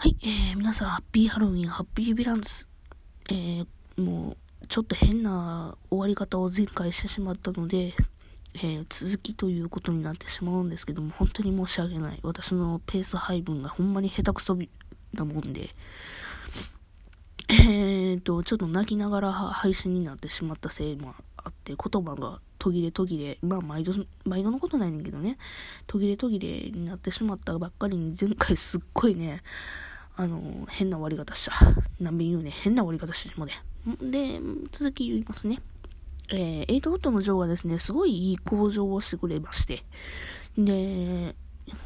はい、えー、皆さん、ハッピーハロウィン、ハッピーヴィランズ。えー、もう、ちょっと変な終わり方を前回してしまったので、えー、続きということになってしまうんですけども、本当に申し訳ない。私のペース配分がほんまに下手くそなもんで、えーと、ちょっと泣きながら配信になってしまったせいもあって、言葉が途切れ途切れ、まあ毎度、毎度のことないねんけどね、途切れ途切れになってしまったばっかりに前回すっごいね、あの、変な終わり方した。何べん言うね。変な終わり方してもね。で、続き言いますね。えー、エイトフットのジョーがですね、すごいいい向上をしてくれまして。で、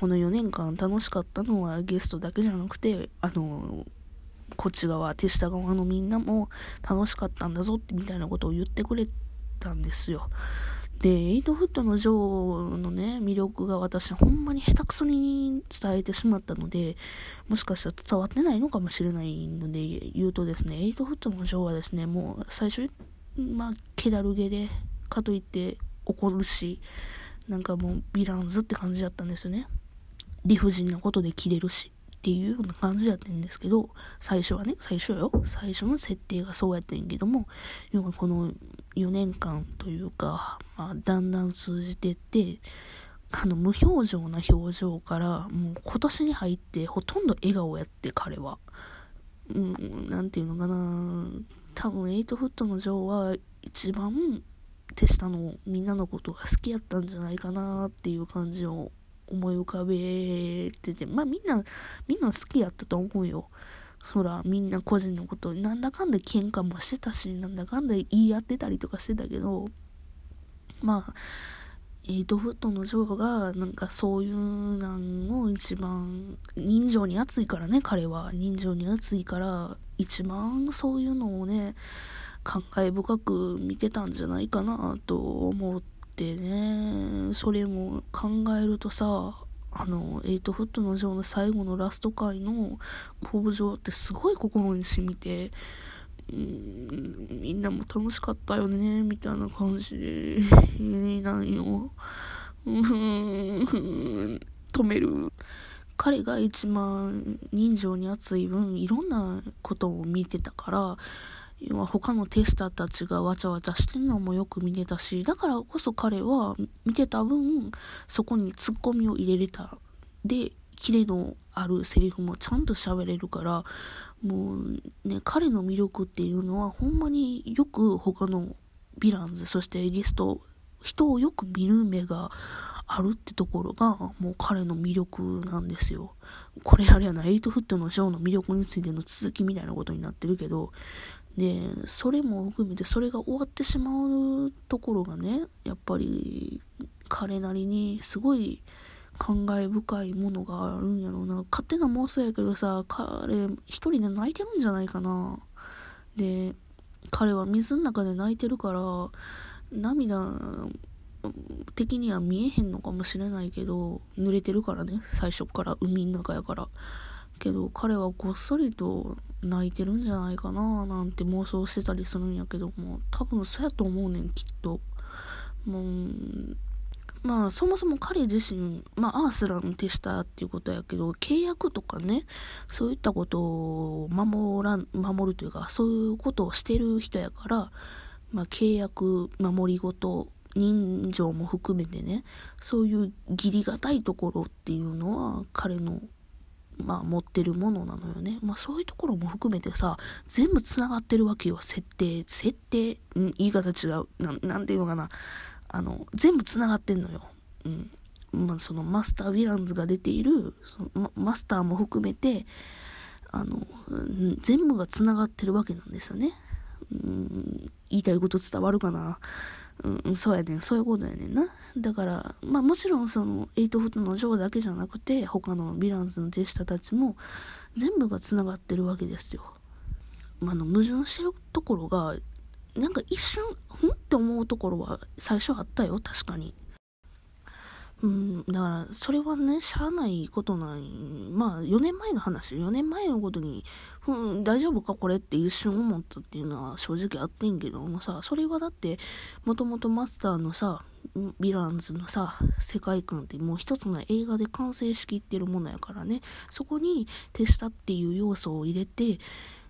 この4年間楽しかったのはゲストだけじゃなくて、あの、こっち側、手下側のみんなも楽しかったんだぞってみたいなことを言ってくれたんですよ。で、エイトフットのジョーのね、魅力が私ほんまに下手くそに伝えてしまったので、もしかしたら伝わってないのかもしれないので言うとですね、エイトフットのジョーはですね、もう最初、まあ、気だるげで、かといって怒るし、なんかもうヴィランズって感じだったんですよね。理不尽なことで切れるし。っていうような感じやってんですけど、最初はね、最初よ。最初の設定がそうやってんけども、要はこの4年間というか、まあ、だんだん通じてって、あの、無表情な表情から、もう今年に入ってほとんど笑顔やって、彼は。うん、なんていうのかな多分、エイトフットのジョーは一番手下のみんなのことが好きやったんじゃないかなっていう感じを思い浮かべてて、まあみんな、みんな好きやったと思うよ。そら、みんな個人のこと、なんだかんだ喧嘩もしてたし、なんだかんだ言い合ってたりとかしてたけど、まあ、エイトフットのジョーが、なんかそういうのを一番、人情に熱いからね、彼は。人情に熱いから、一番そういうのをね、感慨深く見てたんじゃないかなと思って、ってね、それも考えるとさ、あの、エイトフットのジョーの最後のラスト回の工場ってすごい心に染みて、ん、みんなも楽しかったよね、みたいな感じで、なんよ。止める。彼が一番人情に熱い分、いろんなことを見てたから、要は他のテスターたちがわちゃわちゃしてるのもよく見てたし、だからこそ彼は見てた分、そこにツッコミを入れれた。で、キレのあるセリフもちゃんと喋れるから、もうね、彼の魅力っていうのはほんまによく他のヴィランズ、そしてゲスト、人をよく見る目があるってところが、もう彼の魅力なんですよ。これあれやな、エイトフットのジョーの魅力についての続きみたいなことになってるけど、で、それも含めてそれが終わってしまうところがね、やっぱり彼なりにすごい感慨深いものがあるんやろうな。勝手な妄想やけどさ、彼一人で泣いてるんじゃないかな。で、彼は水の中で泣いてるから、涙的には見えへんのかもしれないけど、濡れてるからね、最初から海の中やから。けど彼はごっそりと泣いてるんじゃないかななんて妄想してたりするんやけども多分そうやと思うねんきっと。もうまあそもそも彼自身まあアースラン手下っていうことやけど契約とかねそういったことを守らん守るというかそういうことをしてる人やからまあ契約守りごと人情も含めてねそういう義理がたいところっていうのは彼のまあ、持ってるものなのよね。まあ、そういうところも含めてさ、全部繋がってるわけよ。設定、設定、うん、言い方違う。ななんていうのかな。あの、全部繋がってんのよ。うん。まあ、そのマスター・ヴィランズが出ている、そのマスターも含めて、あの、うん、全部が繋がってるわけなんですよね。うん、言いたいこと伝わるかな。うん、そうやねん。そういうことやねんな。だから、まあもちろんその、エイトフットのジョーだけじゃなくて、他のヴィランズの手下たちも、全部が繋がってるわけですよ。まあ、あの、矛盾してるところが、なんか一瞬、んって思うところは最初あったよ、確かに。うん、だから、それはね、しゃあないことない。まあ、4年前の話、4年前のことに、うん、大丈夫かこれって一瞬思ったっていうのは正直あってんけど。もさ、それはだって、もともとマスターのさ、ヴィランズのさ、世界観ってもう一つの映画で完成しきってるものやからね、そこに手下っていう要素を入れて、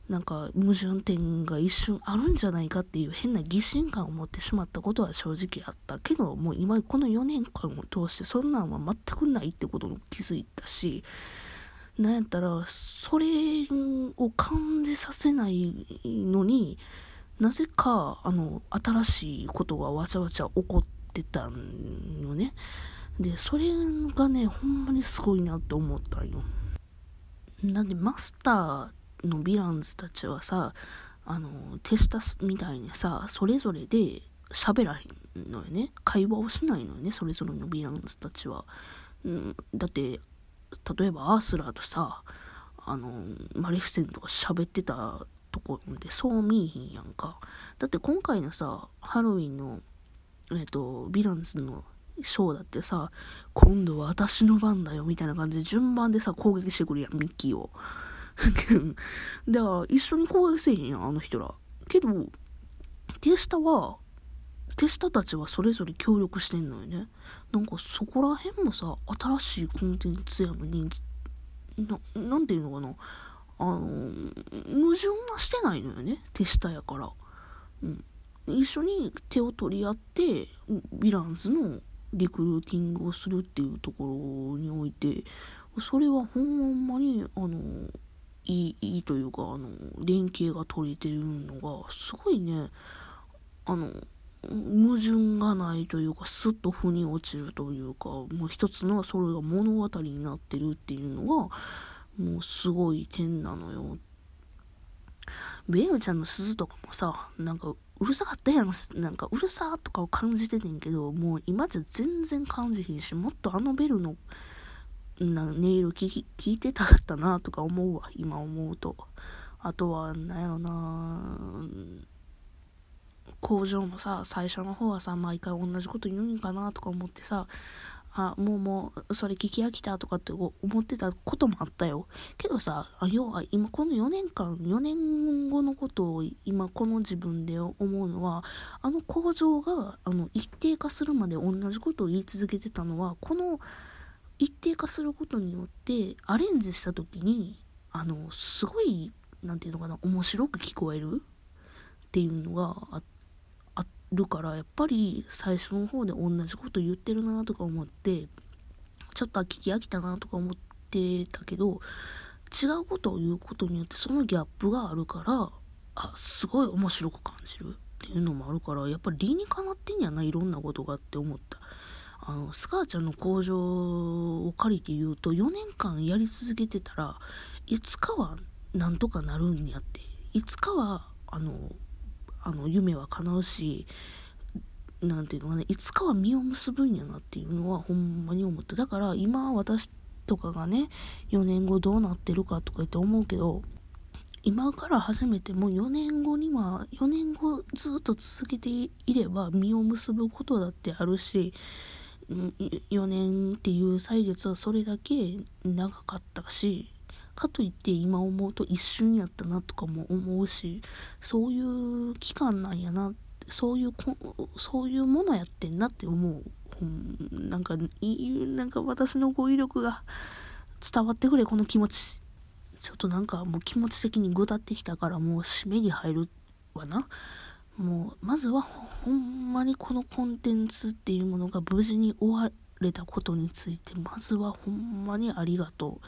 なんか矛盾点が一瞬あるんじゃないかっていう変な疑心感を持ってしまったことは正直あったけど、もう今この4年間を通してそんなんは全くないってことに気づいたし、なんやったら、それを感じさせないのに、なぜか、あの、新しいことがわちゃわちゃ起こってたんよね。で、それがね、ほんまにすごいなって思ったんよ。なんで、マスターのヴィランズたちはさ、あの、手下みたいにさ、それぞれで喋らへんのよね。会話をしないのよね、それぞれのヴィランズたちは。うん、だって、例えばアースラーとさ、あの、マレフセントが喋ってたところでそう見えへんやんか。だって今回のさ、ハロウィンの、えっ、と、ヴィランズのショーだってさ、今度は私の番だよみたいな感じで順番でさ、攻撃してくるやん、ミッキーを。だから一緒に攻撃せえへんやん、あの人ら。けど、手下は、手下たちはそれぞれ協力してんのよね。なんかそこら辺もさ、新しいコンテンツやのに、な、なんていうのかな。あの、矛盾はしてないのよね。手下やから。うん。一緒に手を取り合って、ヴィランズのリクルーティングをするっていうところにおいて、それはほんまに、あの、いい、いいというか、あの、連携が取れてるのが、すごいね、あの、矛盾がないというか、スッと腑に落ちるというか、もう一つのそれが物語になってるっていうのが、もうすごい点なのよ。ベルちゃんの鈴とかもさ、なんかうるさかったやん。なんかうるさとかを感じててんけど、もう今じゃ全然感じひんし、もっとあのベルのな音色聞聞いてたかったなとか思うわ、今思うと。あとは、なんやろな工場もさ、最初の方はさ、毎回同じこと言うんかなとか思ってさ、あ、もうもう、それ聞き飽きたとかって思ってたこともあったよ。けどさ、要は今この4年間、4年後のことを今この自分で思うのは、あの工場があの一定化するまで同じことを言い続けてたのは、この一定化することによってアレンジした時に、あの、すごい、なんていうのかな、面白く聞こえるっていうのがあ、るからやっぱり最初の方で同じこと言ってるなとか思ってちょっと聞き飽きたなとか思ってたけど違うことを言うことによってそのギャップがあるからあすごい面白く感じるっていうのもあるからやっぱり理にかなってんやないろんなことがって思った。あのスカーちゃんの工場を借りて言うと4年間やり続けてたらいつかはなんとかなるんやって。いつかはあのあの夢は叶うし何ていうのかねいつかは実を結ぶんやなっていうのはほんまに思っただから今私とかがね4年後どうなってるかとか言って思うけど今から始めても4年後には4年後ずっと続けていれば実を結ぶことだってあるし4年っていう歳月はそれだけ長かったしかといって今思うと一瞬やったなとかも思うしそういう期間なんやなそういうそういうものやってんなって思う、うん、なんかなんか私の語彙力が伝わってくれこの気持ち。ちょっとなんかもう気持ち的にぐだってきたからもう締めに入るわな。もうまずはほんまにこのコンテンツっていうものが無事に終われたことについてまずはほんまにありがとう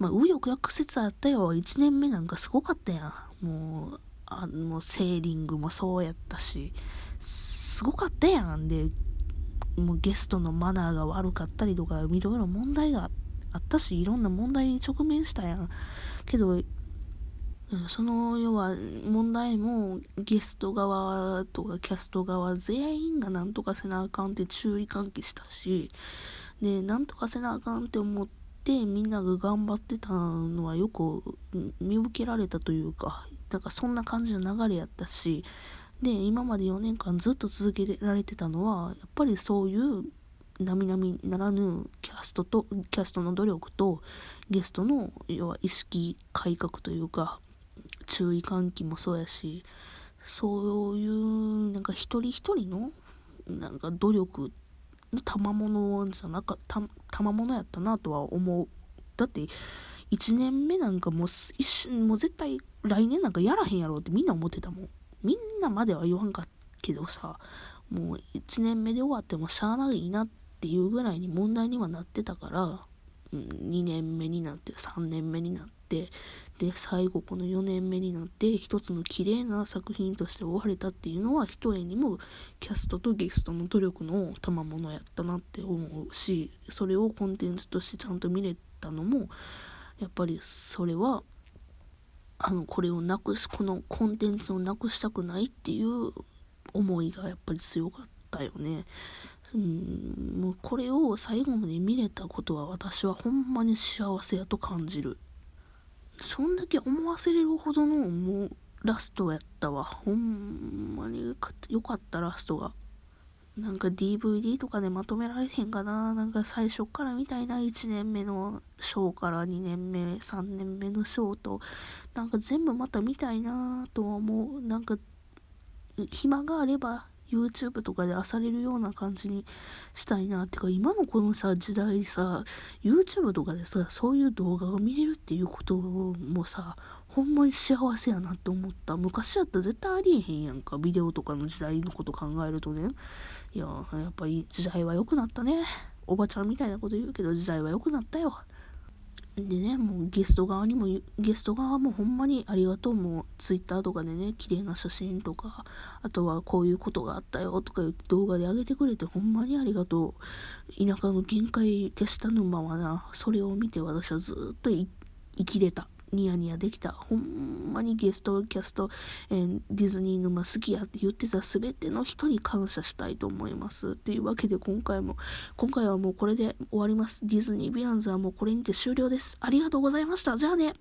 まあ、右翼役説あったよ。1年目なんかすごかったやん。もう、あの、セーリングもそうやったし、すごかったやん。で、もうゲストのマナーが悪かったりとか、いろいろ問題があったし、いろんな問題に直面したやん。けど、その要は問題もゲスト側とかキャスト側全員がなんとかせなあかんって注意喚起したし、で、なんとかせなあかんって思って、みんなが頑張ってたのはよく見受けられたというか、なんかそんな感じの流れやったし、で、今まで4年間ずっと続けられてたのは、やっぱりそういう並々ならぬキャストと、キャストの努力と、ゲストの、要は意識改革というか、注意喚起もそうやし、そういう、なんか一人一人のなんか努力の賜物じゃなかった賜物やったなとは思う。だって1年目なんかもう一瞬もう絶対来年なんかやらへんやろってみんな思ってたもん。みんなまでは言わんかったけどさもう1年目で終わってもしゃあないなっていうぐらいに問題にはなってたから、うん、2年目になって3年目になってで最後この4年目になって一つの綺麗な作品として終われたっていうのはひとえにもキャストとゲストの努力の賜物やったなって思うしそれをコンテンツとしてちゃんと見れたのもやっぱりそれはあのこれをなくすこのコンテンツをなくしたくないっていう思いがやっぱり強かったよね。うん、もうこれを最後まで見れたことは私はほんまに幸せやと感じる。そんだけ思わせれるほどのもうラストやったわ。ほんまによかったラストが。なんか DVD とかでまとめられへんかな。なんか最初からみたいな。1年目のショーから2年目3年目のショーと。なんか全部また見たいなとは思う。なんか暇があれば YouTube とかで漁れるような感じにしたいなってか今のこのさ時代さ YouTube とかでさそういう動画が見れるっていうこともさほんまに幸せやなって思った。昔やったら絶対ありえへんやんかビデオとかの時代のこと考えるとね。いややっぱり時代は良くなったね。おばちゃんみたいなこと言うけど時代は良くなったよ。でね、もうゲスト側にも、ゲスト側もほんまにありがとう。もうツイッターとかでね、綺麗な写真とか、あとはこういうことがあったよとか言って動画で上げてくれてほんまにありがとう。田舎の限界消した沼はな、それを見て私はずっと生きれた。ニヤニヤできた。ほんまにゲスト、キャスト、えー、ディズニー沼好きやって言ってた全ての人に感謝したいと思います。っていうわけで今回も、今回はもうこれで終わります。ディズニーヴィランズはもうこれにて終了です。ありがとうございました。じゃあね。